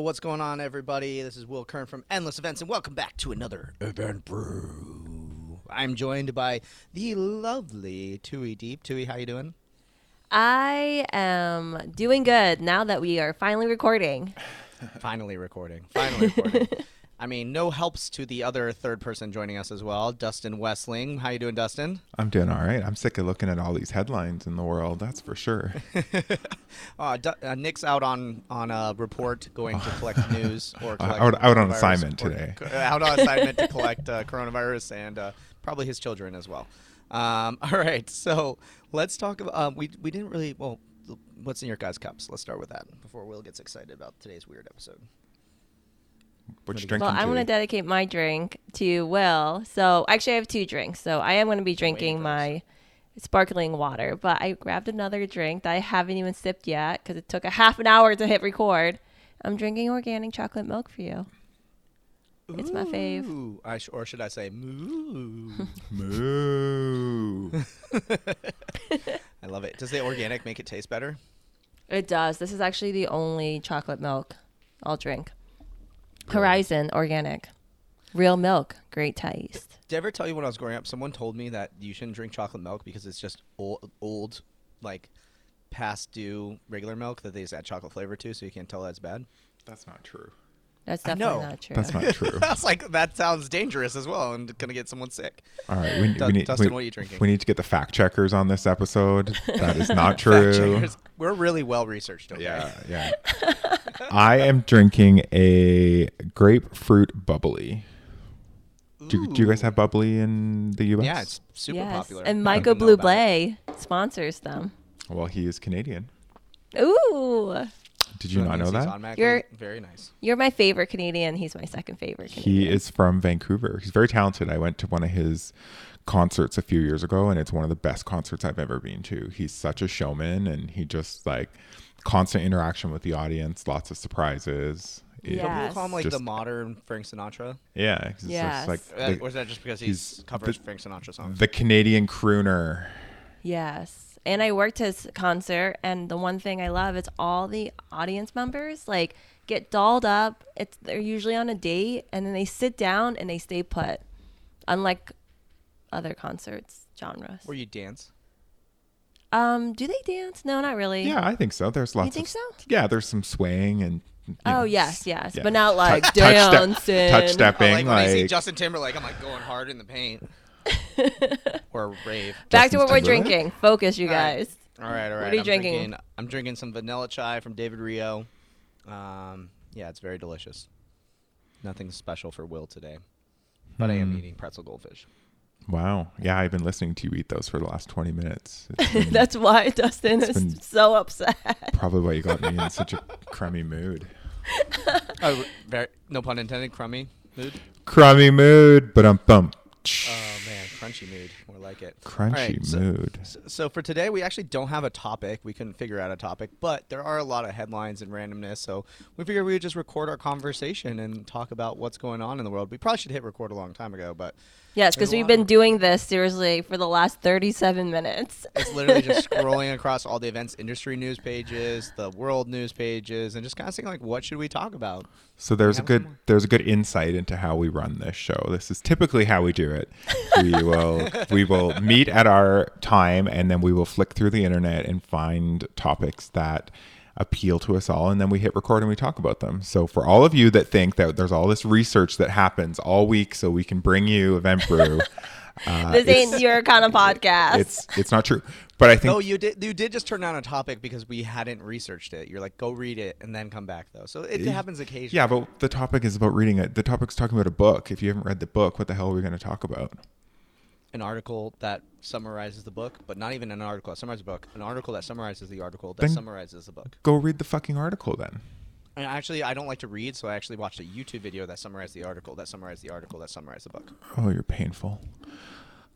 What's going on, everybody? This is Will Curran from Endless Events, and welcome back to another Event Brew. I'm joined by the lovely Thuy Diep. Thuy, how you doing? I am doing good now that we are finally recording. Finally recording. Finally recording. I mean, no helps to the other third person joining us as well, Dustin Westling. How you doing, Dustin? I'm doing all right. I'm sick of looking at all these headlines in the world. That's for sure. Uh, Du- uh, Nick's out on on a report, going to collect news or collect out- out on assignment today. co- out on assignment to collect uh, coronavirus and uh, probably his children as well. Um, all right, so let's talk about. Uh, we we didn't really well. What's in your guys' cups? Let's start with that before Will gets excited about today's weird episode. What you Well, drinking? Well, I'm going to dedicate my drink to Will. So, actually, I have two drinks. So, I am going to be drinking my sparkling water, but I grabbed another drink that I haven't even sipped yet because it took a half an hour to hit record. I'm drinking organic chocolate milk for you. It's my fave. I sh- or should I say moo? Moo. I love it. Does the organic make it taste better? It does. This is actually the only chocolate milk I'll drink. Horizon organic. Real milk, great taste. Did I ever tell you when I was growing up? Someone told me that you shouldn't drink chocolate milk because it's just old, old like past due regular milk that they just add chocolate flavor to, so you can't tell that's bad. That's not true. That's definitely know. not true. That's not true. I was like, that sounds dangerous as well, and gonna get someone sick. All right, we, Du- we need. Dustin, we, what are you drinking? We need to get the fact checkers on this episode. That is not true. We're really well researched. Okay? Yeah, yeah. I am drinking a grapefruit bubbly. Do, do you guys have bubbly in the U.S.? Yeah, it's super yes. popular. And Michael didn't know about it. Bublé sponsors them. Well, he is Canadian. Ooh, Did you So not know that? You're- very nice. you're my favorite Canadian. He's my second favorite. He is from Vancouver. He's very talented. I went to one of his concerts a few years ago, and it's one of the best concerts I've ever been to. He's such a showman, and he just like constant interaction with the audience, lots of surprises. Yeah. People Yes. call him like the modern Frank Sinatra. yeah. He's Yes. like the, or is that just because he he's covers the- Frank Sinatra songs? the Canadian crooner. Yes. And I worked his concert, and the one thing I love is all the audience members like get dolled up. It's they're usually on a date, and then they sit down and they stay put, unlike other concerts genres. Where you dance? Um, do they dance? No, not really. Yeah, I think so. There's lots You think of so? Yeah, there's some swaying and. you Oh yes, yes, yeah. but not like Touch- touch step- dancing. touch stepping, Oh, like when I see like- Justin Timberlake, I'm like going hard in the paint. or rave. Back to what we're Timberlake? drinking. Focus, you All right. guys. All right, all right. What are you I'm drinking? I'm drinking some vanilla chai from David Rio. Um, yeah, it's very delicious. Nothing special for Will today, but I am Hmm. eating pretzel goldfish. Wow. Yeah, I've been listening to you eat those for the last 20 minutes. It's been That's why Dustin is been- so upset. probably why you got me in such a crummy mood. Oh, very no pun intended. Crummy mood. Crummy mood, but um bump. Oh man, crunchy mood. More like it. Crunchy right, so- mood. So, so for today, we actually don't have a topic. We couldn't figure out a topic, but there are a lot of headlines and randomness. So we figured we would just record our conversation and talk about what's going on in the world. We probably should hit record a long time ago, but Yes, because we've been of- doing this seriously for the last 37 minutes. it's literally just scrolling across all the events industry news pages, the world news pages, and just kind of saying like, what should we talk about? So there's a good there's a good insight into how we run this show. This is typically how we do it. We will we will meet at our time and then we will flick through the internet and find topics that appeal to us all and then we hit record and we talk about them. So for all of you that think that there's all this research that happens all week so we can bring you event brew uh, this it's- ain't your kind of podcast. it's it's not true. But I think No, you did. You did just turn down a topic because we hadn't researched it. You're like, go read it and then come back though. So it happens occasionally. yeah, but the topic is about reading it. The topic's talking about a book. If you haven't read the book, what the hell are we going to talk about? An article that summarizes the book, but not even an article that summarizes the book. An article that summarizes the article that Then- summarizes the book. Go read the fucking article then. And actually, I don't like to read, so I actually watched a YouTube video that summarized the article, that summarized the article, that summarized the book. Oh, you're painful.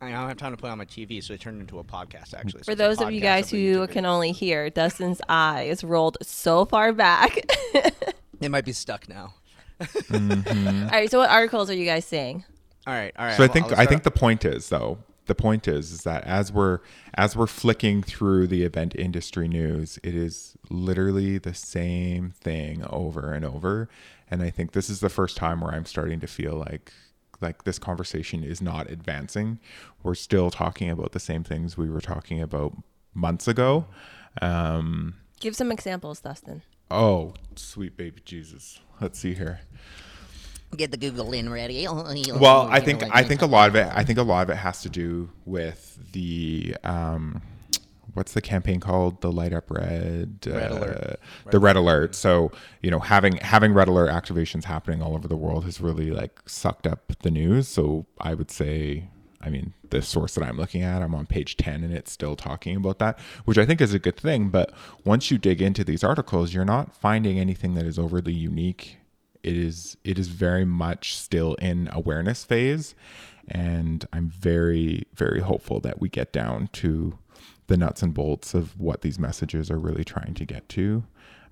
I don't have time to put it on my TV, so it turned into a podcast. Actually, So For it's a those of you podcast guys a who YouTube can video. only hear, Dustin's eyes rolled so far back. it might be stuck now. Mm-hmm. all right, so what articles are you guys saying? All right, all right. So I think I'll I start think the point is though the point is is that as we're as we're flicking through the event industry news, it is literally the same thing over and over. And I think this is the first time where I'm starting to feel like like this conversation is not advancing. We're still talking about the same things we were talking about months ago. Um, Give some examples, Dustin. oh, sweet baby Jesus. Let's see here. Get the Google in ready. well i think i think a lot of it i think a lot of it has to do with the um what's the campaign called the light up red, Red uh, Alert. the red alert so you know having having red alert activations happening all over the world has really like sucked up the news so i would say i mean the source that i'm looking at i'm on page 10 and it's still talking about that which i think is a good thing but once you dig into these articles you're not finding anything that is overly unique it is it is very much still in awareness phase. And i'm very very hopeful that we get down to the nuts and bolts of what these messages are really trying to get to.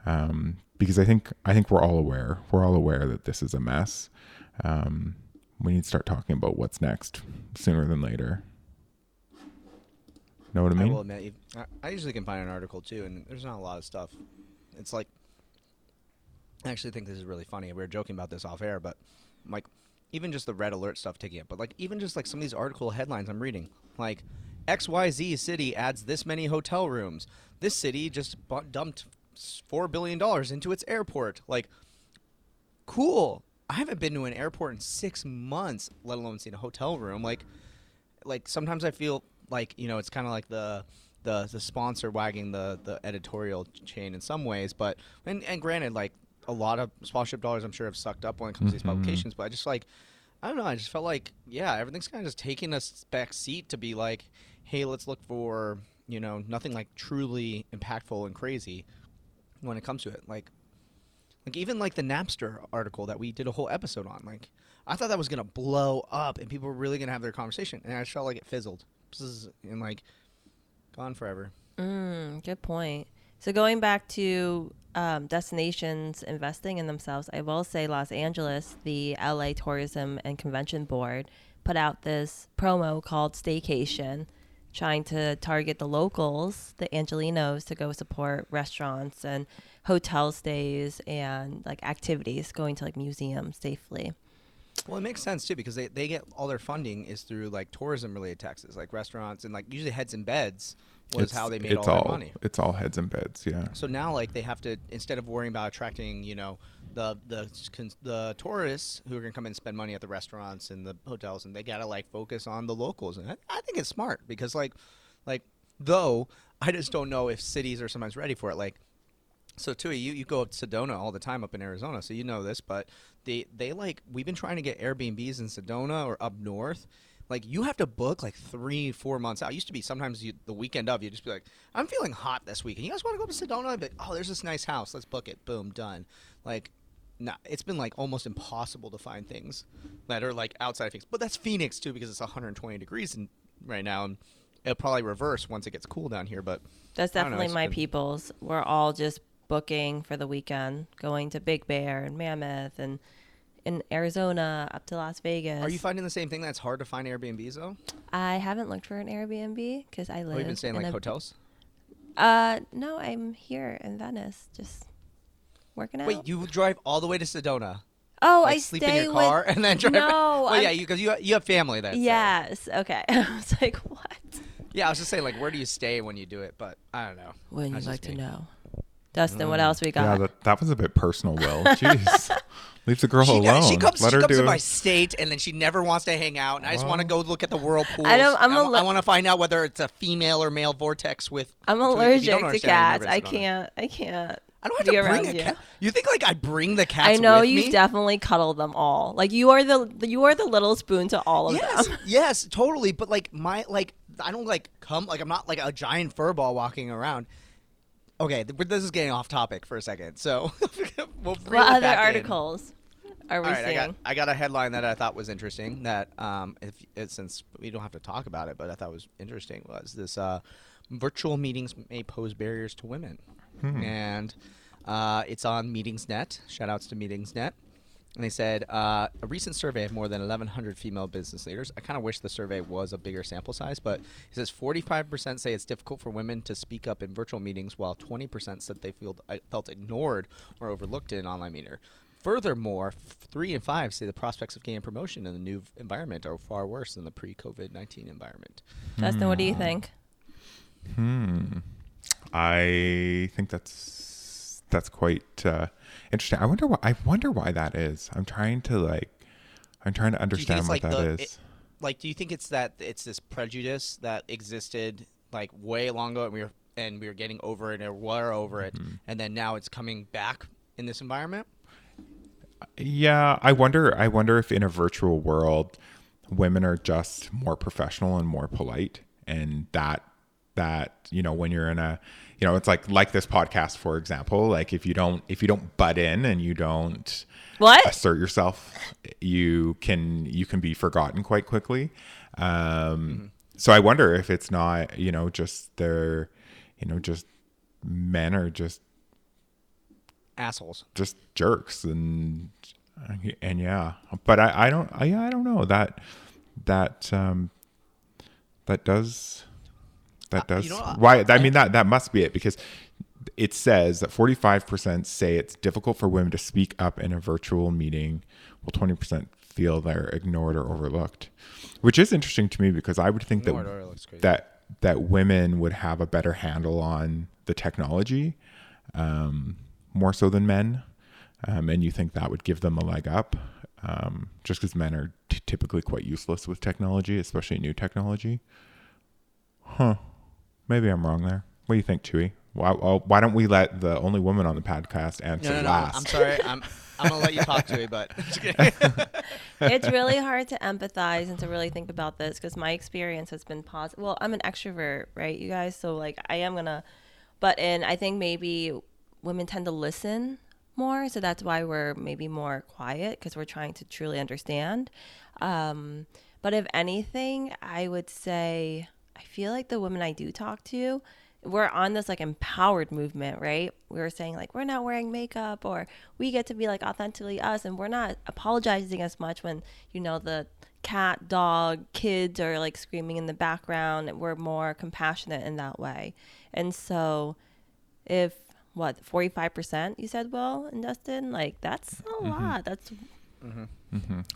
Um, because i think i think we're all aware we're all aware that this is a mess. Um, we need to start talking about what's next sooner than later. Know what i I mean? will admit, I- I usually can find an article too, and there's not a lot of stuff. It's like, I actually think this is really funny. We were joking about this off air, but like, even just the red alert stuff taking it, but like, even just like some of these article headlines I'm reading, like, XYZ city adds this many hotel rooms. This city just dumped $4 billion into its airport. Like, cool. I haven't been to an airport in six months, let alone seen a hotel room. Like, like sometimes I feel like you know it's kind of like the the the sponsor wagging the the editorial chain in some ways, but and and granted, like a lot of sponsorship dollars I'm sure have sucked up when it comes to these publications, but I just like I don't know, I just felt like yeah, everything's kind of just taking a back seat to be like, hey, let's look for you know nothing like truly impactful and crazy when it comes to it, like. Like even like the Napster article that we did a whole episode on, like I thought that was gonna blow up and people were really gonna have their conversation, and I just felt like it fizzled, and like gone forever. Mm, good point. So going back to um, destinations investing in themselves, I will say Los Angeles, the LA Tourism and Convention Board, put out this promo called Staycation, trying to target the locals, the Angelenos, to go support restaurants and hotel stays and like activities, going to like museums safely. Well, it makes sense too because they, they get all their funding is through like tourism related taxes, like restaurants and like usually heads and beds was how they made all it's their all money. it's all heads and beds yeah So now, like, they have to instead of worrying about attracting, you know, the the the tourists who are gonna come in and spend money at the restaurants and the hotels, and they gotta like focus on the locals. And I, I think it's smart because, like, like though I just don't know if cities are sometimes ready for it. Like, so Thuy, you you go up to Sedona all the time up in Arizona, so you know this, but they they like we've been trying to get Airbnbs in Sedona or up north. Like you have to book like three, four months out. It used to be sometimes you, the weekend of you just be like, I'm feeling hot this weekend. You guys want to go to Sedona? I'd be like, oh, there's this nice house. Let's book it. Boom, done. Like, nah, it's been like almost impossible to find things that are like outside of Phoenix. But that's Phoenix too because it's 120 degrees in, right now, and it'll probably reverse once it gets cool down here. But That's know, definitely my been- people's. We're all just booking for the weekend, going to Big Bear and Mammoth and in Arizona up to Las Vegas. are you finding the same thing? That's hard to find Airbnbs though. I haven't looked for an Airbnb because I live. Oh, you've been staying in like a- hotels. Uh, no, I'm here in Venice, just working out. Wait, you drive all the way to Sedona? oh, Like I sleep stay in your car with, and then drive. No, well, yeah, because you, you have family there. so- Yes. Okay. I was like, what? Yeah, I was just saying, like, where do you stay when you do it? But I don't know. When you That's like to know. Dustin, Mm. what else we got? Yeah, got? that, that was a bit personal, Will. Jeez. Leave the girl She, alone. she comes, Let she her comes do to my state, and then she never wants to hang out. And I just want to go look at the whirlpools. I don't- I'm I, a li- want to find out whether it's a female or male vortex with. I'm so if you allergic to cats. I can't. I can't. I don't have to bring around a you. cat. You think like I bring the cats? I know with you've me? definitely cuddle them all. Like you are the you are the little spoon to all of Yes, them. yes, totally. But like my like, I don't like come like I'm not like a giant fur ball walking around. Okay, th- this is getting off topic for a second. So we'll reel What it other back in. articles are we All right, I seeing? got I got a headline that I thought was interesting. That um, if it, since we don't have to talk about it, but I thought was interesting was this: uh, virtual meetings may pose barriers to women, and uh, it's on MeetingsNet. Shout outs to MeetingsNet. And they said uh, a recent survey of more than 1,100 female business leaders. I kind of wish the survey was a bigger sample size, but it says 45% say it's difficult for women to speak up in virtual meetings, while 20% said they feel, uh, felt ignored or overlooked in an online meeting. Furthermore, f- three and five say the prospects of gain promotion in the new environment are far worse than the pre-COVID 19 environment. Dustin, what do you think? Hmm. I think that's that's quite uh, interesting. I wonder why. I wonder why that is. I'm trying to like. I'm trying to Do you think understand what like that is. the, it- like, do you think it's that it's this prejudice that existed like way long ago, and we were and we were getting over it, or were over it, Mm-hmm. and then now it's coming back in this environment? Yeah, I wonder. I wonder if in a virtual world, women are just more professional and more polite, and that that you know when you're in a you know it's like like this podcast for example like if you don't if you don't butt in and you don't What? assert yourself you can you can be forgotten quite quickly um so i wonder if it's not you know just they're you know just men are just Assholes. just jerks and and yeah but i i don't i, I don't know that that um that does that Uh, does you know, why i mean that that must be it because it says that 45% say it's difficult for women to speak up in a virtual meeting while 20% feel they're ignored or overlooked which is interesting to me because i would think Ignored that or looks crazy. that that women would have a better handle on the technology um, more so than men um, and you think that would give them a leg up um, just because men are t- typically quite useless with technology especially new technology huh maybe i'm wrong there what do you think Thuy why, why why don't we let the only woman on the podcast answer No, no, no. last I'm sorry. I'm I'm gonna let you talk to me, but it's really hard to empathize and to really think about this because my experience has been positive. Well, I'm an extrovert, right, you guys? So like, I am gonna, but in I think maybe women tend to listen more, so that's why we're maybe more quiet because we're trying to truly understand. Um, but if anything, I would say I feel like the women I do talk to, we're on this like empowered movement, right? We were saying like we're not wearing makeup or we get to be like authentically us and we're not apologizing as much when, you know, the cat, dog, kids are like screaming in the background. We're more compassionate in that way. And so if what, 45% you said, Will and Dustin, like that's a mm-hmm. lot. That's mm-hmm.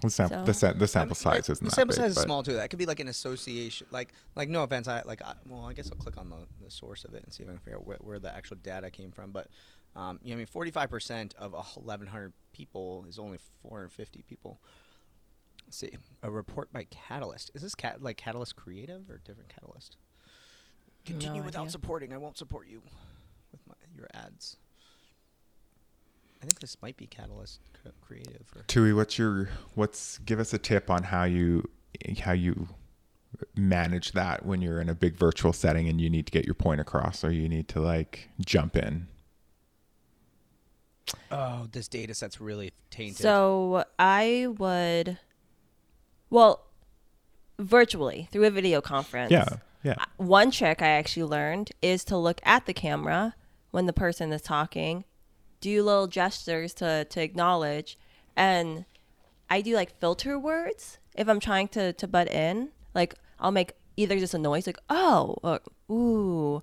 The, sam- So- the, sa- the sample I mean, size isn't the that sample big, size is but- small too. That could be like an association. Like, like no offense, I like. I, well, I guess I'll click on the, the source of it and see if I can figure out where, where the actual data came from. But, um, you know, I mean, forty five percent of eleven hundred people is only four hundred fifty people. Let's see, a report by Catalyst. Is this cat like Catalyst Creative or different Catalyst? Continue without idea. supporting. I won't support you with my, your ads. I think this might be Catalyst Creative. Or, Thuy, what's your what's give us a tip on how you how you manage that when you're in a big virtual setting and you need to get your point across or you need to like jump in. oh, this data set's really tainted. So I would, well, virtually through a video conference. Yeah. Yeah. Uh, one trick I actually learned is to look at the camera when the person is talking, do little gestures to, to acknowledge, and I do like filter words if I'm trying to, to butt in. Like I'll make either just a noise like oh or ooh,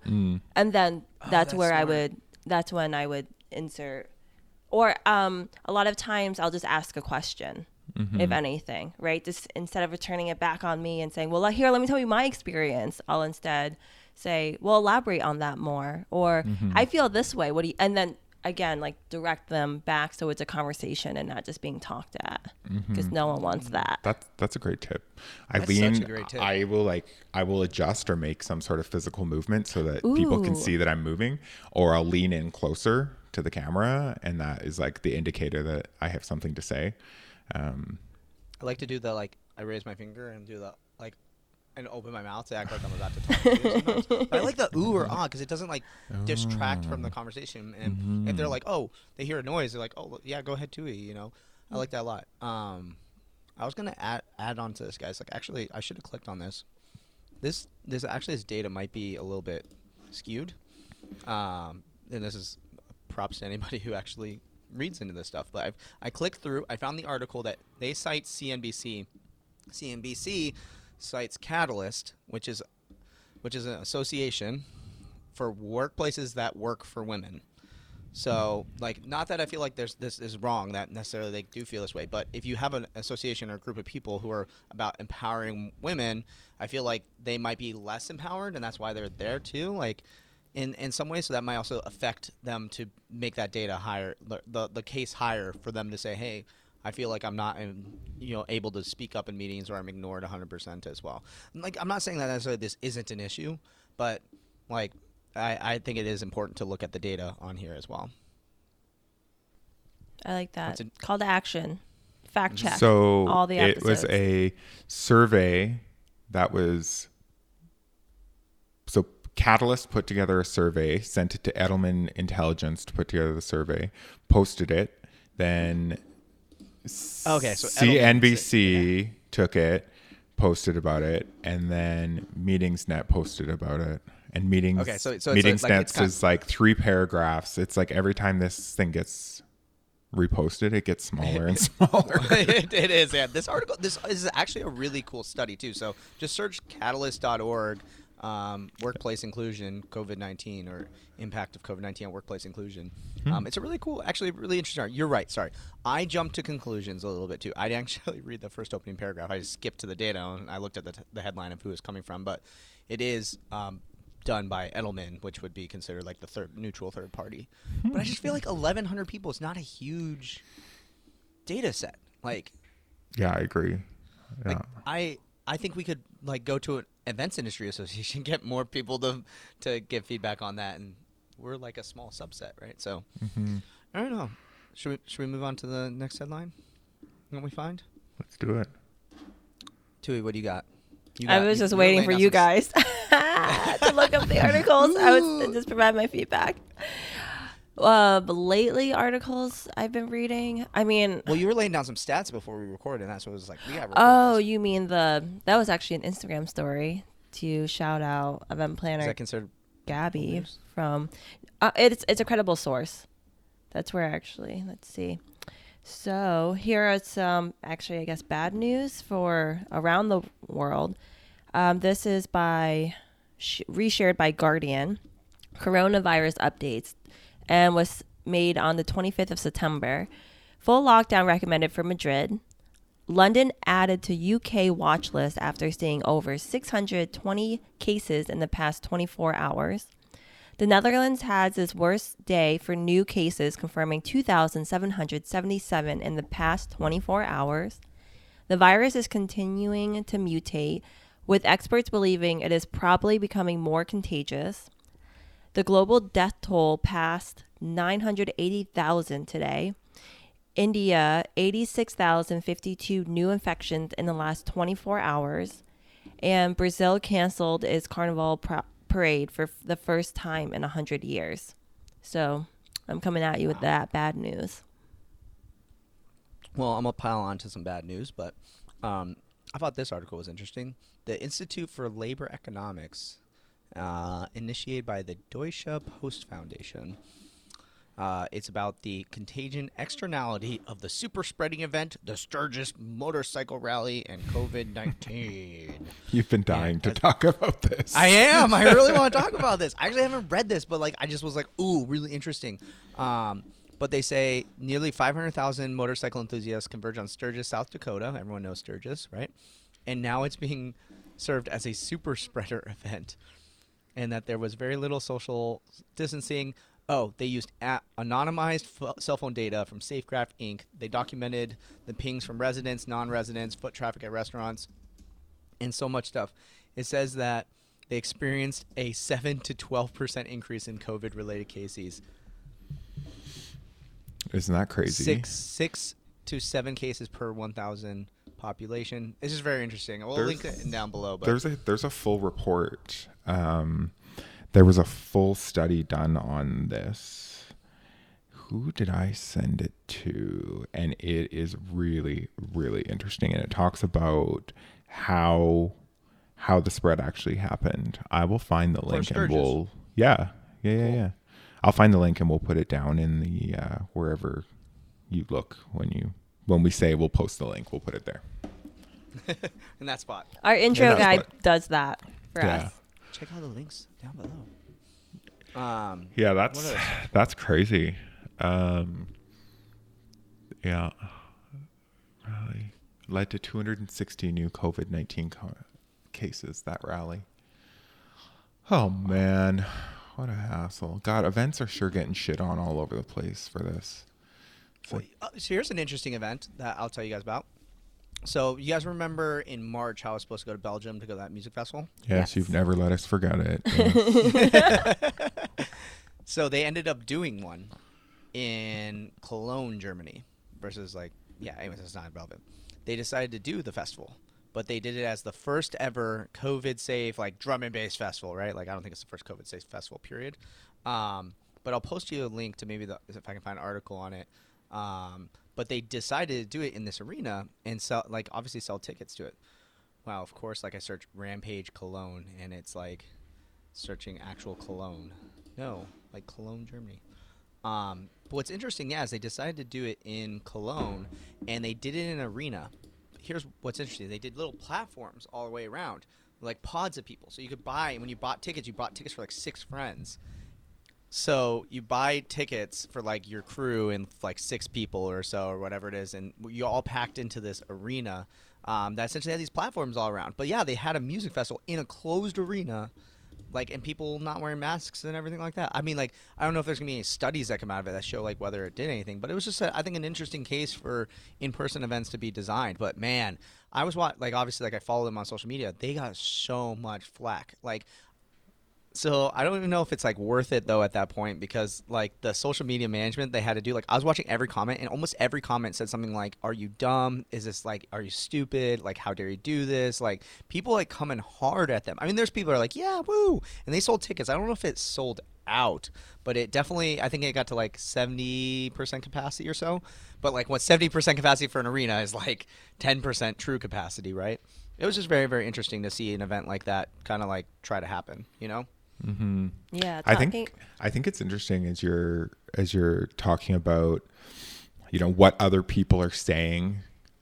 and then that's, that's where I would. That's when I would insert or um, a lot of times I'll just ask a question, if anything, right? Just instead of returning it back on me and saying, "Well, here, let me tell you my experience," I'll instead say, "Well, elaborate on that more," or Mm-hmm. "I feel this way." What do you? And then again, like direct them back so it's a conversation and not just being talked at, because Mm-hmm. no one wants that. That's that's a great tip. I That's such lean. great tip. I will like. I will adjust or make some sort of physical movement so that people can see that I'm moving, or I'll lean in closer to the camera, and that is like the indicator that I have something to say. Um, I like to do the like I raise my finger and do the like and open my mouth to act like I'm about to talk to you. But I like the ooh or ah because it doesn't like distract from the conversation. And if they're like, oh, they hear a noise, they're like, oh, yeah, go ahead, Thuy. You know, I like that a lot. Um, I was gonna add add on to this, guys. Like, actually, I should have clicked on this. This this actually this data might be a little bit skewed. Um, and this is props to anybody who actually reads into this stuff. But I've, I clicked through, I found the article that they cite CNBC. CNBC cites Catalyst, which is which is an association for workplaces that work for women. So, like, not that I feel like there's this is wrong that necessarily they do feel this way, but if you have an association or a group of people who are about empowering women, I feel like they might be less empowered, and that's why they're there too. Like, in in some ways, so that might also affect them to make that data higher, the the, the case higher for them to say, hey. I feel like I'm not, um, you know, able to speak up in meetings, or I'm ignored 100% as well. Like, I'm not saying that necessarily this isn't an issue, but like, I, I think it is important to look at the data on here as well. I like that. What's it- Call to action. Fact check. So all the it was a survey that was so Catalyst put together a survey, sent it to Edelman Intelligence to put together the survey, posted it, then Okay, so CNBC took it, posted about it, and then Meetingsnet posted about it. And meetings, Okay, so- so it's like- Meetingsnet like is like three paragraphs. It's like every time this thing gets reposted, it gets smaller and smaller. it, it is. Yeah, this article. This is actually a really cool study too. So just search Catalyst.org, um, workplace inclusion, COVID nineteen, or impact of COVID nineteen on workplace inclusion. Um, it's a really cool, actually, really interesting. art- You're right. Sorry, I jumped to conclusions a little bit too. I didn't actually read the first opening paragraph. I just skipped to the data and I looked at the, t- the headline of who it's coming from. But it is. Um, done by Edelman, which would be considered like the third neutral third party. But I just feel like 1,100 people is not a huge data set. Like, yeah, I agree. Yeah. like I I think we could like go to an events industry association, get more people to to give feedback on that, and we're like a small subset, right? So Mm-hmm. I don't know. Should we should we move on to the next headline? What we find? Let's do it. Thuy, what do you got? You I was you- just waiting for you guys to look up the articles. I was just provide my feedback. Uh, lately, articles I've been reading. I mean, Well, you were laying down some stats before we recorded, and that's what it was like. We got. oh, you mean the that was actually an Instagram story to shout out event planner. is that considered? Gabby news? from. Uh, it's it's a credible source. That's where actually. Let's see. So here are some actually I guess bad news for around the world. Um, this is by sh- reshared by Guardian. Coronavirus updates and was made on the 25th of September. Full lockdown recommended for Madrid. London added to UK watch list after seeing over 620 cases in the past 24 hours. The Netherlands has its worst day for new cases, confirming 2,777 in the past 24 hours. The virus is continuing to mutate, with experts believing it is probably becoming more contagious. The global death toll passed 980,000 today. India, 86,052 new infections in the last 24 hours. And Brazil canceled its carnival pra- parade for f- the first time in 100 years. So I'm coming at you with that bad news. Well, I'm gonna pile on to some bad news, but um, I thought this article was interesting. The Institute for Labor Economics, uh, initiated by the Deutsche Post Foundation. Uh, it's about the contagion externality of the super spreading event, the Sturgis Motorcycle Rally, and COVID 19. You've been dying to talk about this. I am. I really want to talk about this. I actually haven't read this, but like I just was like, ooh, really interesting. Um, but they say nearly 500,000 motorcycle enthusiasts converge on Sturgis, South Dakota. Everyone knows Sturgis, right? And now it's being served as a super spreader event. And that there was very little social distancing. Oh, they used a- anonymized ph- cell phone data from SafeGraph Inc. They documented the pings from residents, non-residents, foot traffic at restaurants, and so much stuff. It says that they experienced a seven to twelve percent increase in COVID-related cases. Isn't that crazy? Six six to seven cases per one thousand population. This is very interesting. We'll There's- link it down below. But there's a there's a full report. Um, there was a full study done on this. Who did I send it to? And it is really really interesting, and it talks about how how the spread actually happened. I will find the link and we'll yeah yeah yeah yeah. I'll find the link and we'll put it down in the uh, wherever you look when you when we say we'll post the link. We'll put it there. in that spot. Our intro that's guy what- does that for Yeah. us. Check out the links down below. Um, Yeah, that's that's crazy. Um, yeah, rally led to 260 new COVID 19 co- cases. That rally. Oh man, what a hassle! God, events are sure getting shit on all over the place for this. uh, so here's an interesting event that I'll tell you guys about. So you guys remember in March how I was supposed to go to Belgium to go to that music festival? Yes, Yes. you've never let us forget it. Yes. So they ended up doing one in Cologne, Germany, versus like yeah. Anyways, it's not relevant. They decided to do the festival, but they did it as the first ever COVID safe like drum and bass festival, right? Like I don't think it's the first COVID safe festival period. Um, but I'll post you a link to maybe the, if I can find an article on it. Um, but they decided to do it in this arena and sell like obviously sell tickets to it. Wow, of course, like I search Rampage Cologne and it's like searching actual Cologne. No, like Cologne, Germany. Um, but what's interesting, yeah, is they decided to do it in Cologne, and they did it in an arena. Here's what's interesting: they did little platforms all the way around, like pods of people. So you could buy when you bought tickets, you bought tickets for like six friends. So you buy tickets for like your crew and like six people or so or whatever it is, and you all packed into this arena. Um, that essentially had these platforms all around. But yeah, they had a music festival in a closed arena like and people not wearing masks and everything like that. I mean, like I don't know if there's gonna be any studies that come out of it that show like whether it did anything, but it was just a, I think an interesting case for in-person events to be designed. But man, I was like obviously like I follow them on social media. They got so much flack. Like so I don't even know if it's like worth it though at that point because like the social media management they had to do like I was watching every comment and almost every comment said something like are you dumb? Is this like are you stupid? Like how dare you do this? Like people like coming hard at them. I mean there's people are like yeah woo! And they sold tickets. I don't know if it sold out but it definitely I think it got to like 70% capacity or so. But like what 70% capacity for an arena is like 10% true capacity right? It was just very very interesting to see an event like that kind of like try to happen you know mm-hmm. Yeah, I think I think it's interesting as you're as you're talking about you know what other people are saying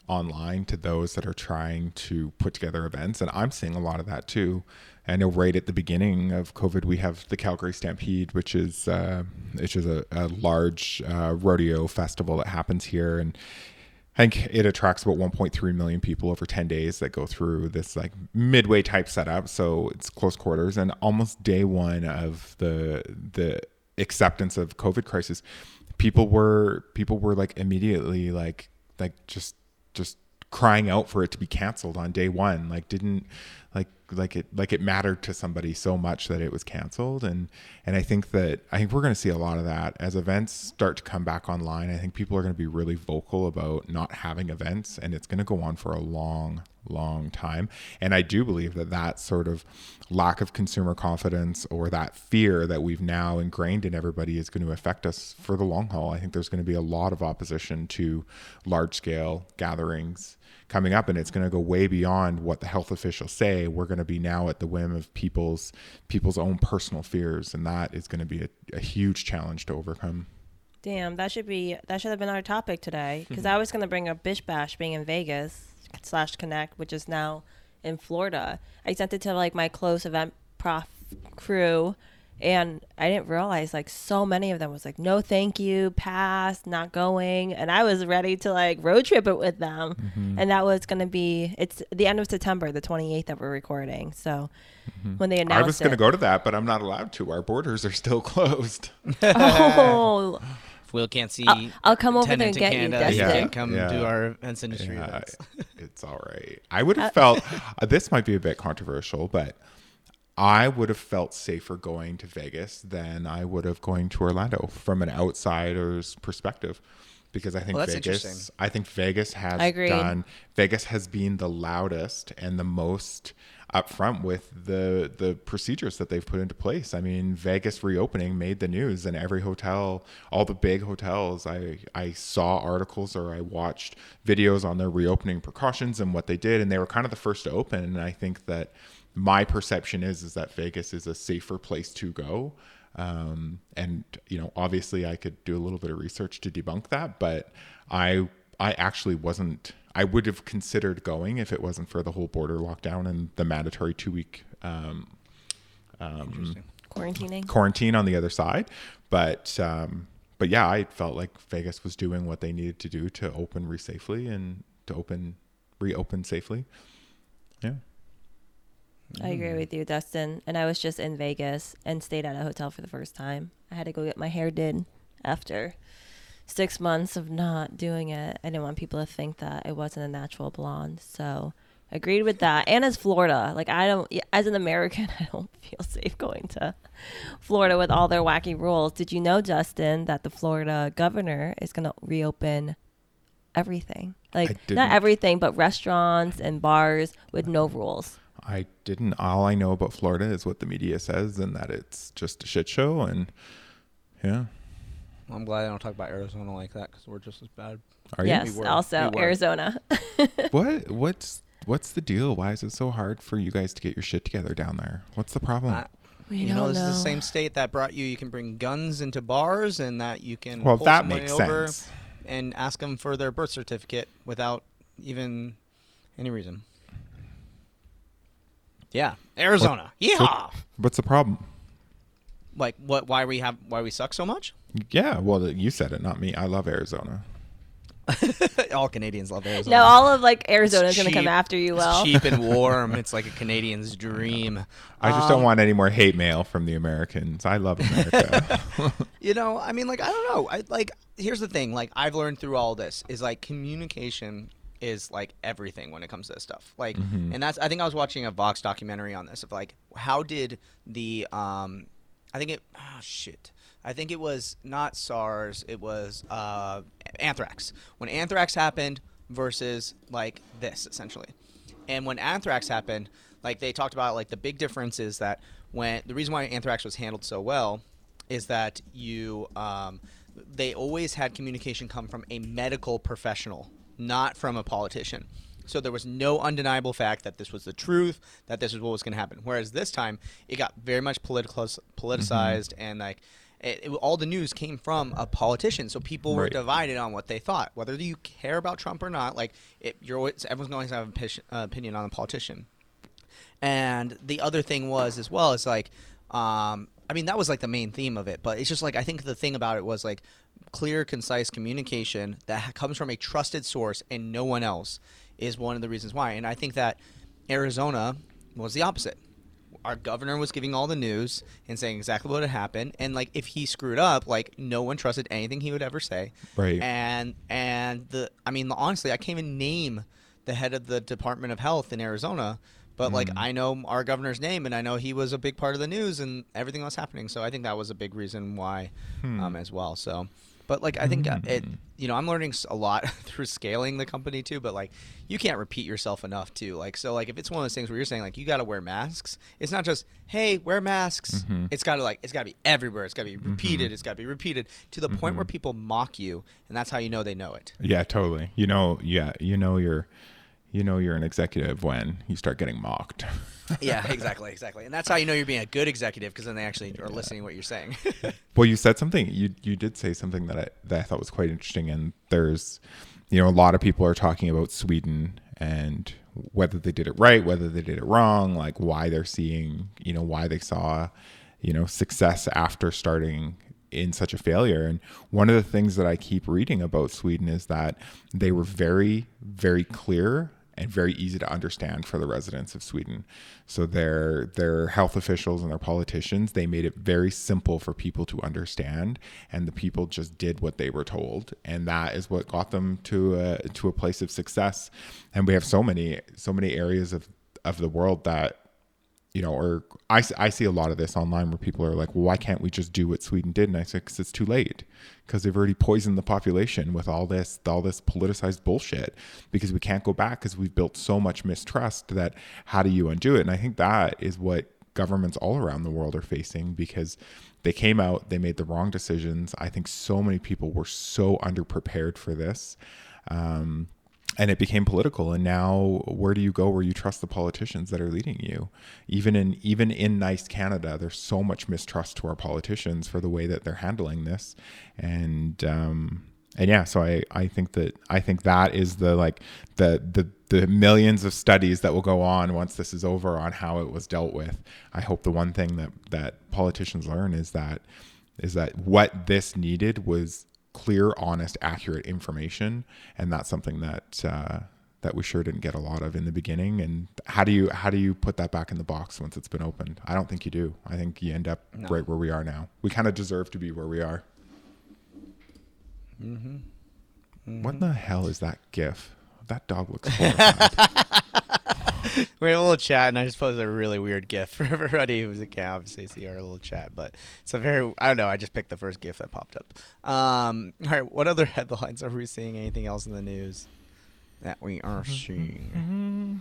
online to those that are trying to put together events and I'm seeing a lot of that too. I know right at the beginning of COVID we have the Calgary Stampede which is uh, which is a, a large uh, rodeo festival that happens here and I think it attracts about 1.3 million people over 10 days that go through this like midway type setup. So it's close quarters, and almost day one of the the acceptance of COVID crisis, people were people were like immediately like like just just crying out for it to be canceled on day one. Like didn't like it like it mattered to somebody so much that it was canceled. And and I think that I think we're going to see a lot of that. As events start to come back online I think people are going to be really vocal about not having events and it's going to go on for a long long time. And I do believe that that sort of lack of consumer confidence or that fear that we've now ingrained in everybody is going to affect us for the long haul. I think there's going to be a lot of opposition to large scale gatherings coming up and it's going to go way beyond what the health officials say. We're going to be now at the whim of people's people's own personal fears and that is going to be a, a huge challenge to overcome damn, that should be that should have been our topic today because I was gonna bring up BizBash being in Vegas slash Connect, which is now in Florida. I sent it to like my close event prof crew, And I didn't realize like so many of them was like, no, thank you, pass, not going. And I was ready to like road trip it with them. Mm-hmm. And that was going to be, it's the end of September, the 28th that we're recording. So when they announced Mm-hmm. I was going to go to that, but I'm not allowed to. Our borders are still closed. Oh, If Will can't see. I'll- I'll come over there Tennant and to get Canada, he Dustin. can't come Yeah. do our events industry Yeah, events. it's all right. I would have felt uh, this might be a bit controversial, but I would have felt safer going to Vegas than I would have going to Orlando from an outsider's perspective. Because I think Well, Vegas. I think Vegas has I agree. done. Vegas has been the loudest and the most upfront with the the procedures that they've put into place. I mean, Vegas reopening made the news, and every hotel, all the big hotels, I I saw articles or I watched videos on their reopening precautions and what they did, and they were kind of the first to open. And I think that my perception is is that Vegas is a safer place to go. Um, and you know, obviously, I could do a little bit of research to debunk that, but I I actually wasn't. I would have considered going if it wasn't for the whole border lockdown and the mandatory two week um, quarantining. quarantine on the other side. But um, but yeah, I felt like Vegas was doing what they needed to do to open re safely and to open reopen safely. Yeah. I agree with you, Dustin. And I was just in Vegas and stayed at a hotel for the first time. I had to go get my hair did after six months of not doing it. I didn't want people to think that it wasn't a natural blonde. So agreed with that. And as Florida, like I don't, as an American, I don't feel safe going to Florida with all their wacky rules. Did you know, Justin, that the Florida governor is going to reopen everything? Like not everything, but restaurants and bars with no rules. I didn't. All I know about Florida is what the media says, and that it's just a shit show. And yeah, I'm glad I don't talk about Arizona like that because we're just as bad. are you? yes, also We. Arizona. What? What's What's the deal? Why is it so hard for you guys to get your shit together down there? What's the problem? Uh, we you don't know, know. this is the same state that brought you. You can bring guns into bars, and that you can well, pull that somebody makes over sense. and ask them for their birth certificate without even any reason. Yeah, Arizona. Yeah. What's the problem? Like what? Why we have? Why we suck so much? Yeah, well, you said it, not me. I love Arizona. All Canadians love Arizona. no, all of like Arizona is going to come after you. It's Well, cheap and warm. It's like a Canadian's dream. I just Um, don't want any more hate mail from the Americans. I love America. You know, I mean, like I don't know. I like. Here's the thing. Like I've learned through all this is like communication is like everything when it comes to this stuff. Like, and that's. I think I was watching a Vox documentary on this of like how did the um, I think it. Oh shit. I think it was not SARS. It was uh, anthrax. When anthrax happened versus like this essentially. And when anthrax happened, like they talked about like the big difference is that when the reason why anthrax was handled so well is that you um, they always had communication come from a medical professional, not from a politician. So there was no undeniable fact that this was the truth, that this is what was going to happen. Whereas this time, it got very much political, politicized, and like it, it- all the news came from a politician. So people were Right. divided on what they thought, whether you care about Trump or not. Like it, you're always, everyone's going to have an opi- uh, opinion on a politician. And the other thing was as well is like, um, I mean that was like the main theme of it, but it's just like I think the thing about it was like clear, concise communication that comes from a trusted source and no one else is one of the reasons why. And I think that Arizona was the opposite. Our governor was giving all the news and saying exactly what had happened, and like if he screwed up, like no one trusted anything he would ever say. Right. And and the I mean honestly, I can't even name the head of the Department of Health in Arizona, but like Mm. I know our governor's name, and I know he was a big part of the news and everything that was happening. So I think that was a big reason why, Hmm. um, as well. So, but like I think it, you know, I'm learning a lot through scaling the company too. But like, you can't repeat yourself enough too. Like, so like if it's one of those things where you're saying like you got to wear masks, it's not just hey wear masks. Mm-hmm. It's got to like it's got to be everywhere. It's got to be repeated. It's got to be repeated to the point Mm-hmm. where people mock you, and that's how you know they know it. yeah, totally. You know, yeah, you know you're, you know you're an executive when you start getting mocked. yeah, exactly, exactly. And that's how you know you're being a good executive because then they actually are listening to what you're saying. Well, you said something. You you did say something that I that I thought was quite interesting. And there's, you know, a lot of people are talking about Sweden and whether they did it right, whether they did it wrong, like why they're seeing, you know, why they saw, you know success after starting in such a failure. And one of the things that I keep reading about Sweden is that they were very, very clear and very easy to understand for the residents of Sweden. So their their health officials and their politicians, they made it very simple for people to understand, and the people just did what they were told, and that is what got them to a, to a place of success. And we have so many so many areas of of the world that you know, or I, I see a lot of this online where people are like, well, why can't we just do what Sweden did? And I say, because it's too late, because they've already poisoned the population with all this, all this politicized bullshit. Because we can't go back because we've built so much mistrust that how do you undo it? And I think that is what governments all around the world are facing because they came out, they made the wrong decisions. I think so many people were so underprepared for this. Um, and it became political. And now where do you go where you trust the politicians that are leading you? Even in even in nice canada there's so much mistrust to our politicians for the way that they're handling this. And um and yeah so i i think that i think that is the like the the the millions of studies that will go on once this is over on how it was dealt with. I hope the one thing that that politicians learn is that is that what this needed was clear, honest, accurate information, and that's something that uh, that we sure didn't get a lot of in the beginning. And how do you how do you put that back in the box once it's been opened? I don't think you do. I think you end up right where we are now. We kind of deserve to be where we are. What the hell is that GIF? That dog looks horrified. We had a little chat, and I just posted a really weird GIF for everybody who's a can obviously see our little chat, but it's a very I don't know. I just picked the first GIF that popped up. Um, all right, what other headlines are we seeing? Anything else in the news that we are seeing?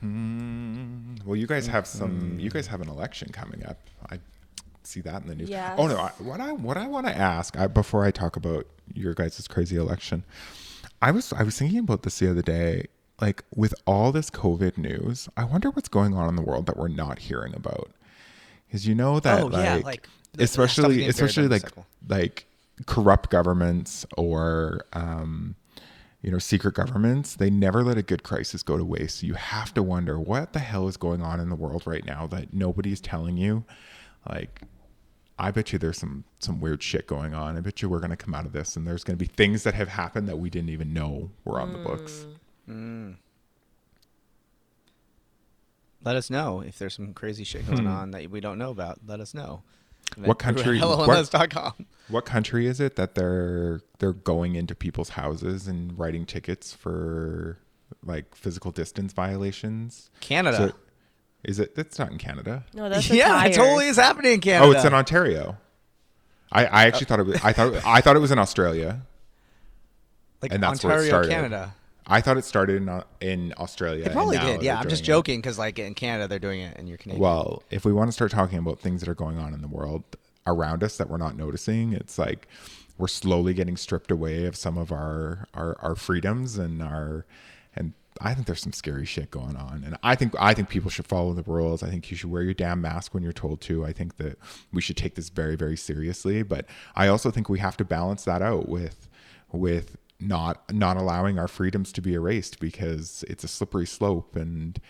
Hmm. Well, you guys have some. You guys have an election coming up. I see that in the news. Yes. Oh no! I, what I what I want to ask I, before I talk about your guys' crazy election, I was I was thinking about this the other day. Like with all this COVID news, I wonder what's going on in the world that we're not hearing about. Because you know that Oh, like, yeah, like the- the stuff especially especially like like corrupt governments or um, you know secret governments they never let a good crisis go to waste. You have to wonder what the hell is going on in the world right now that nobody's telling you. Like i bet you there's some some weird shit going on. I bet you we're going to come out of this and there's going to be things that have happened that we didn't even know were on the books Let us know if there's some crazy shit going on that we don't know about. Let us know. Hmm. What country- what- what country is it that they're they're going into people's houses and writing tickets for like physical distance violations Canada. So- is it that's not in canada No, that's yeah, it totally is happening in Canada. Oh, it's in Ontario. I, I actually thought it was. I thought I thought it was in Australia, like and that's where it Ontario, started. Canada. I thought it started in in Australia. It probably did. Yeah, I'm just joking because like in Canada they're doing it, and you're Canadian. Well, if we want to start talking about things that are going on in the world around us that we're not noticing, it's like we're slowly getting stripped away of some of our our, our freedoms and our and I think there's some scary shit going on. And I think I think people should follow the rules. I think you should wear your damn mask when you're told to. I think that we should take this very very seriously, but I also think we have to balance that out with with not not allowing our freedoms to be erased because it's a slippery slope and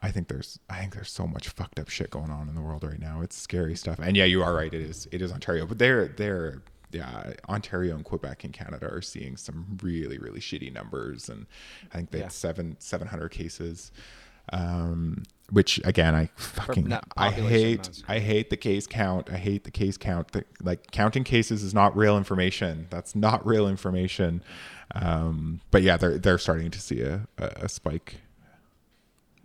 I think there's I think there's so much fucked up shit going on in the world right now. It's scary stuff. And yeah, you are right. It is it is Ontario, but they're they're yeah, Ontario and Quebec and Canada are seeing some really really shitty numbers, and I think they Yeah. had seven seven hundred cases. Um, which again, I fucking I hate amounts. I hate the case count. I hate the case count. The, like counting cases is not real information. That's not real information. Um, but yeah, they're they're starting to see a, a, a spike.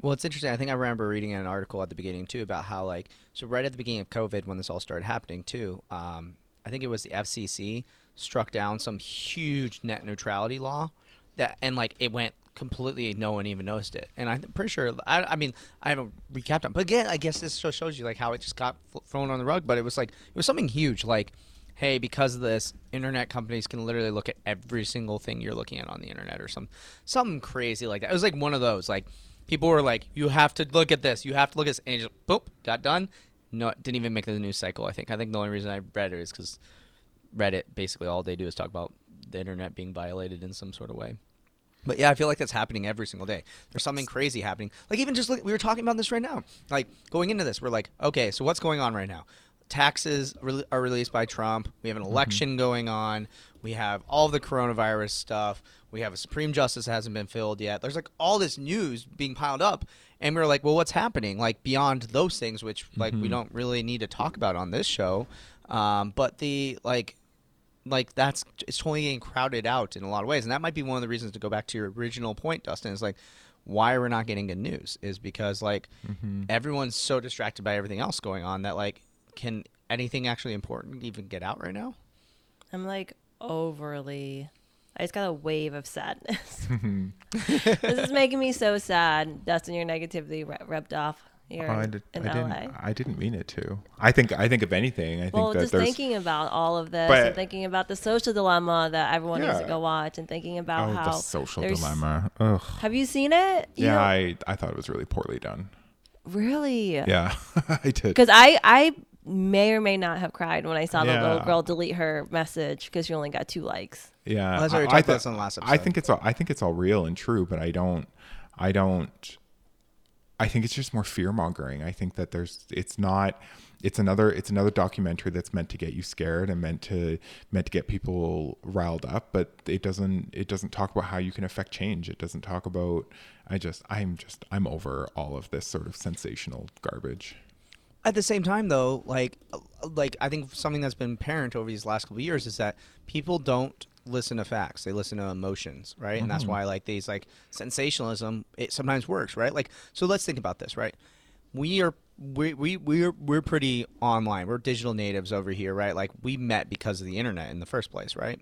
Well, it's interesting. I think I remember reading an article at the beginning too about how like so right at the beginning of COVID when this all started happening too. Um, I think it was the FCC struck down some huge net neutrality law that and like it went completely no one even noticed it and i'm pretty sure i, I mean i haven't recapped on but again i guess this shows you like how it just got thrown on the rug but it was like it was something huge like hey because of this internet companies can literally look at every single thing you're looking at on the internet or some something crazy like that it was like one of those like people were like you have to look at this you have to look at this and just boop got done no didn't even make the news cycle i think i think the only reason i read it is because reddit basically all they do is talk about the internet being violated in some sort of way but yeah, I feel like that's happening every single day. There's something crazy happening. Like even just look, we were talking about this right now. Like going into this, we're like, okay, so what's going on right now? Taxes re- are released by Trump. We have an Mm-hmm. election going on. We have all the coronavirus stuff. We have a Supreme Justice that hasn't been filled yet. There's like all this news being piled up, and we are like, well, what's happening? Like beyond those things, which like Mm-hmm. we don't really need to talk about on this show. Um, but the like like that's it's totally getting crowded out in a lot of ways and that might be one of the reasons to go back to your original point dustin is like why we're not getting good news is because like everyone's so distracted by everything else going on that like can anything actually important even get out right now I'm like overly. I just got a wave of sadness. this is making me so sad. Dustin, your negativity re- rubbed off here Oh, I, did, in I LA. didn't. I didn't mean it to. I think. I think if anything, I think well, that just there's. thinking about all of this But- and thinking about the social dilemma that everyone needs to go watch and thinking about oh, how the social dilemma. Ugh. Have you seen it? You Yeah, don't- I, I thought it was really poorly done. really. Yeah, I did. Because I I may or may not have cried when I saw the little girl delete her message because she only got two likes. Yeah, Well, that's what we I- talked I about thi- this on the last I episode. think it's all. I think it's all real and true, but I don't. I don't. I think it's just more fear mongering. I think that there's. It's not. It's another. It's another documentary that's meant to get you scared and meant to meant to get people riled up, but it doesn't. It doesn't talk about how you can affect change. It doesn't talk about. I just. I'm just. I'm over all of this sort of sensational garbage. At the same time though like uh, like i think something that's been apparent over these last couple of years is that people don't listen to facts. They listen to emotions right? And that's why like these like sensationalism it sometimes works right? Like so let's think about this right? We are we, we we're we're pretty online. We're digital natives over here right? Like we met because of the internet in the first place right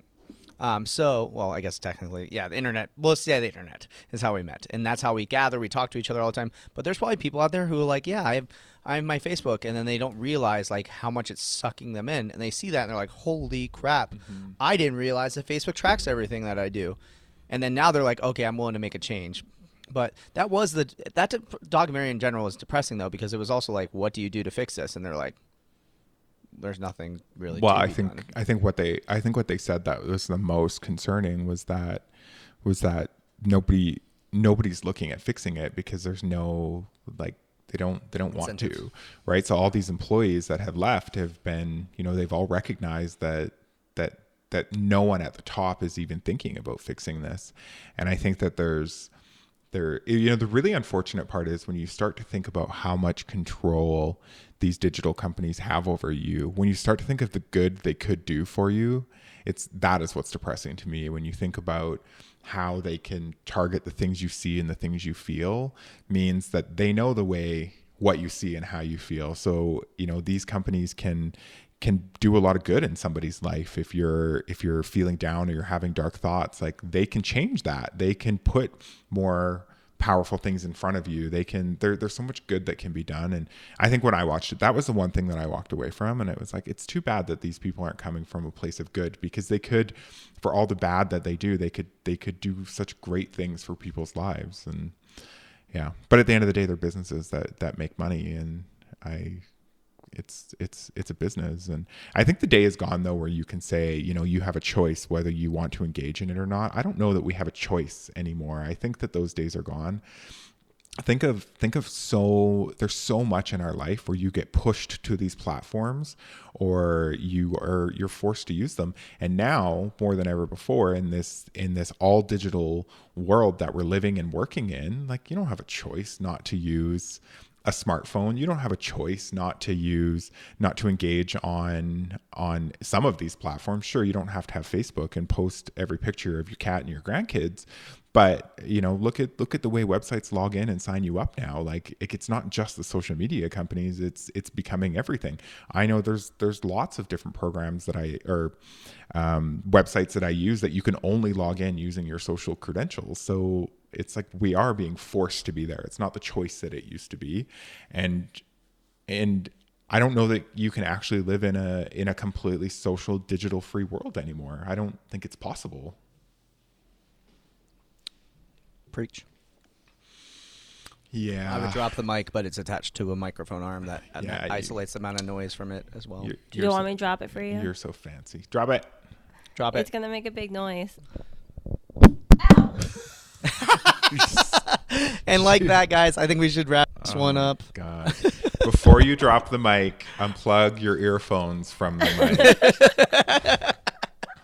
um, so, well, I guess technically, yeah, the internet. Well, let's say the internet is how we met, and that's how we gather. We talk to each other all the time. But there's probably people out there who are like, yeah, I have, I have my Facebook, and then they don't realize like how much it's sucking them in, and they see that and they're like, holy crap, I didn't realize that Facebook tracks everything that I do, and then now they're like, okay, I'm willing to make a change. But that was the that documentary in general was depressing though because it was also like, what do you do to fix this? And they're like, there's nothing really. well i think done. i think what they i think what they said that was the most concerning was that was that nobody nobody's looking at fixing it because there's no like they don't they don't want to right so all these employees that have left have been you know they've all recognized that that that no one at the top is even thinking about fixing this and i think that there's there you know the really unfortunate part is when you start to think about how much control these digital companies have over you when you start to think of the good they could do for you it's that is what's depressing to me. When you think about how they can target the things you see and the things you feel means that they know the way what you see and how you feel. So you know these companies can can do a lot of good in somebody's life if you're if you're feeling down or you're having dark thoughts like they can change that. They can put more powerful things in front of you. They can there, there's so much good that can be done. And i think when i watched it that was the one thing that i walked away from. And it was like it's too bad that these people aren't coming from a place of good because they could for all the bad that they do they could they could do such great things for people's lives. And yeah but at the end of the day they're businesses that that make money. And i it's it's it's a business. And i think the day is gone though where you can say you know you have a choice whether you want to engage in it or not. I don't know that we have a choice anymore. I think that those days are gone. Think of think of so there's so much in our life where you get pushed to these platforms or you are you're forced to use them. And now more than ever before in this in this all digital world that we're living and working in like you don't have a choice not to use a smartphone you don't have a choice not to use not to engage on on some of these platforms. Sure you don't have to have facebook and post every picture of your cat and your grandkids but you know look at look at the way websites log in and sign you up now. Like it, it's not just the social media companies it's it's becoming everything. I know there's there's lots of different programs that i or um, websites that i use that you can only log in using your social credentials. So it's like we are being forced to be there it's not the choice that it used to be and and I don't know that you can actually live in a in a completely social digital free world anymore. I don't think it's possible. Preach. Yeah. I would drop the mic, but it's attached to a microphone arm that, uh, Yeah, that you- isolates the amount of noise from it as well. You're, You you're don't so, want me to drop it for you? You're so fancy. Drop it. Drop it. It's gonna make a big noise. And like that, guys, I think we should wrap this one up. God. before you drop the mic, unplug your earphones from the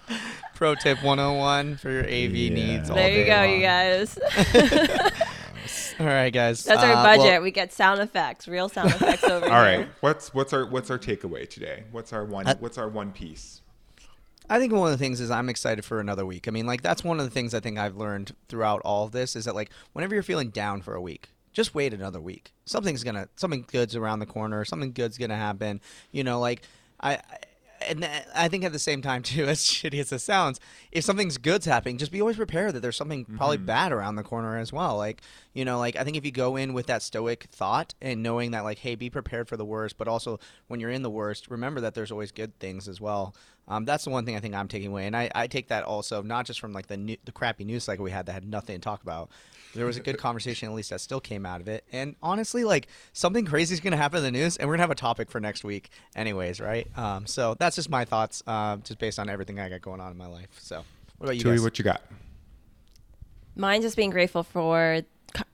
mic. Pro tip 101 for your AV Yeah. needs. All there you day go, long. you guys. All right, guys. That's our Uh, budget. well, we get sound effects, real sound effects over All here. right, what's what's our what's our takeaway today? What's our one Uh, what's our one piece? I think one of the things is I'm excited for another week. I mean, like that's one of the things I think I've learned throughout all of this is that like whenever you're feeling down for a week, just wait another week. Something's gonna something good's around the corner. Something good's gonna happen. You know, like I. I and I think at the same time too, as shitty as it sounds, if something's good's happening, just be always prepared that there's something probably mm-hmm. bad around the corner as well. Like you know, like I think if you go in with that stoic thought and knowing that like, hey, be prepared for the worst, but also when you're in the worst, remember that there's always good things as well. Um, that's the one thing I think I'm taking away, and I, I take that also not just from like the new, the crappy news cycle we had that had nothing to talk about. There was a good conversation at least that still came out of it, and honestly, like something crazy is going to happen in the news, and we're gonna have a topic for next week, anyways, right? Um, so that's just my thoughts, uh, just based on everything I got going on in my life. So, what about you Thuy, guys? what you got? Mine just being grateful for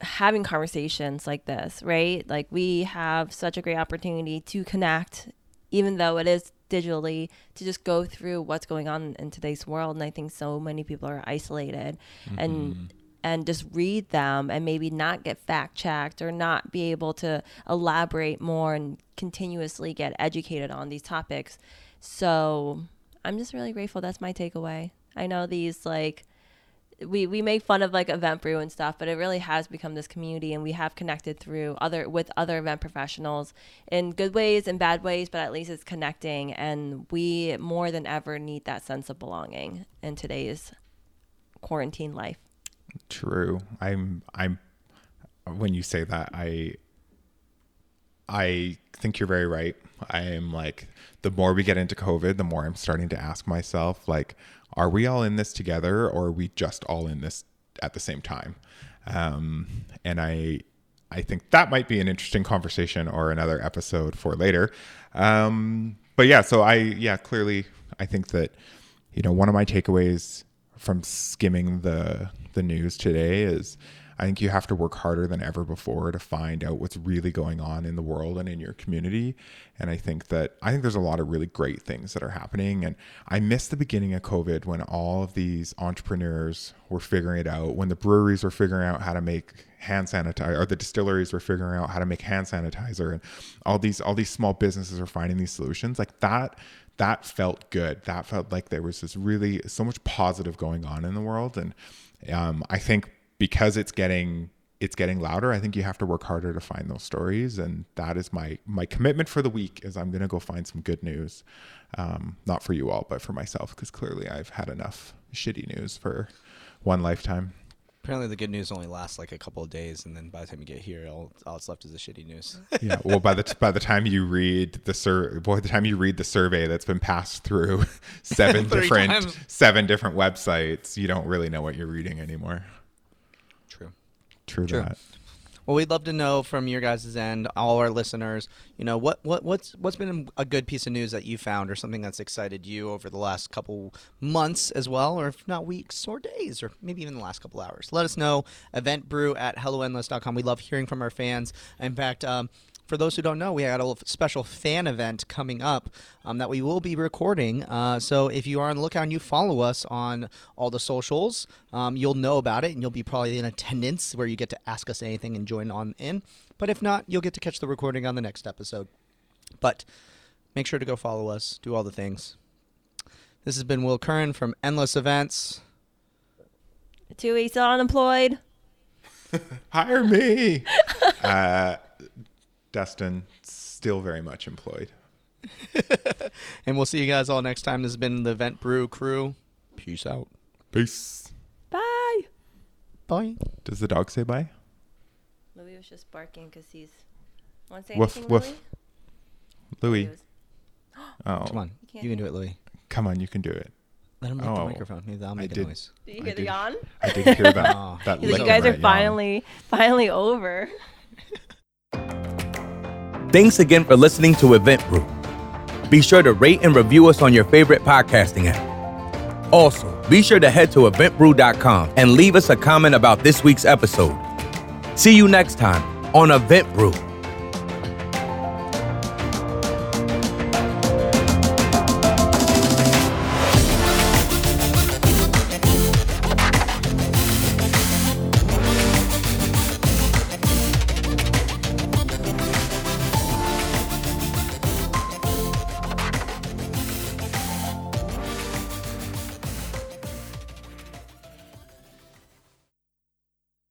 having conversations like this, right? Like we have such a great opportunity to connect, even though it is digitally, to just go through what's going on in today's world. And I think so many people are isolated and mm-hmm. and just read them and maybe not get fact checked or not be able to elaborate more and continuously get educated on these topics. So I'm just really grateful. That's my takeaway. I know these like we we make fun of like event brew and stuff but it really has become this community and we have connected through other with other event professionals in good ways and bad ways but at least it's connecting and we more than ever need that sense of belonging in today's quarantine life True. I'm I'm when you say that I I think you're very right. I am like the more we get into COVID, the more I'm starting to ask myself like are we all in this together or are we just all in this at the same time? Um and I I think that might be an interesting conversation or another episode for later. Um but yeah, so I yeah, clearly I think that you know, one of my takeaways from skimming the the news today is I think you have to work harder than ever before to find out what's really going on in the world and in your community. And I think that I think there's a lot of really great things that are happening. And I missed the beginning of COVID when all of these entrepreneurs were figuring it out, when the breweries were figuring out how to make hand sanitizer or the distilleries were figuring out how to make hand sanitizer and all these all these small businesses are finding these solutions. Like that that felt good. That felt like there was this really so much positive going on in the world. And um, I think because it's getting it's getting louder, I think you have to work harder to find those stories. And that is my my commitment for the week is I'm gonna go find some good news. Um, not for you all, but for myself, because clearly I've had enough shitty news for one lifetime. Apparently, the good news only lasts like a couple of days, and then by the time you get here, all, all that's left is the shitty news. yeah. Well, by the by the time you read the sur- by the time you read the survey that's been passed through seven different times. seven different websites, you don't really know what you're reading anymore. True. True, that. Well, we'd love to know from your guys' end, all our listeners, you know, what, what what's what's been a good piece of news that you found or something that's excited you over the last couple months as well, or if not weeks or days, or maybe even the last couple hours. Let us know. Eventbrew at helloendless.com. We love hearing from our fans. In fact, um, for those who don't know, we had a special fan event coming up um, that we will be recording. Uh, so if you are on the lookout and you follow us on all the socials, um, you'll know about it and you'll be probably in attendance where you get to ask us anything and join on in. But if not, you'll get to catch the recording on the next episode. But make sure to go follow us, do all the things. This has been Will Curran from Endless Events. two weeks still unemployed Hire me. uh, Dustin still very much employed. And we'll see you guys all next time. This has been the Event Brew crew. Peace out. Peace. bye Bye. Does the dog say bye? louis was just barking because he's want to say Woof, anything woof. louis Louis. He was- Oh, Come on. You can't You can do it, Louis. come on, you can do it. Let him make the Oh. microphone. Maybe that'll I make a did. noise. did you I hear the did. yawn I did hear that. Oh. that He's you guys in are that yawn. finally finally over Thanks again for listening to Event Brew. Be sure to rate and review us on your favorite podcasting app. Also, be sure to head to eventbrew.com and leave us a comment about this week's episode. See you next time on Event Brew.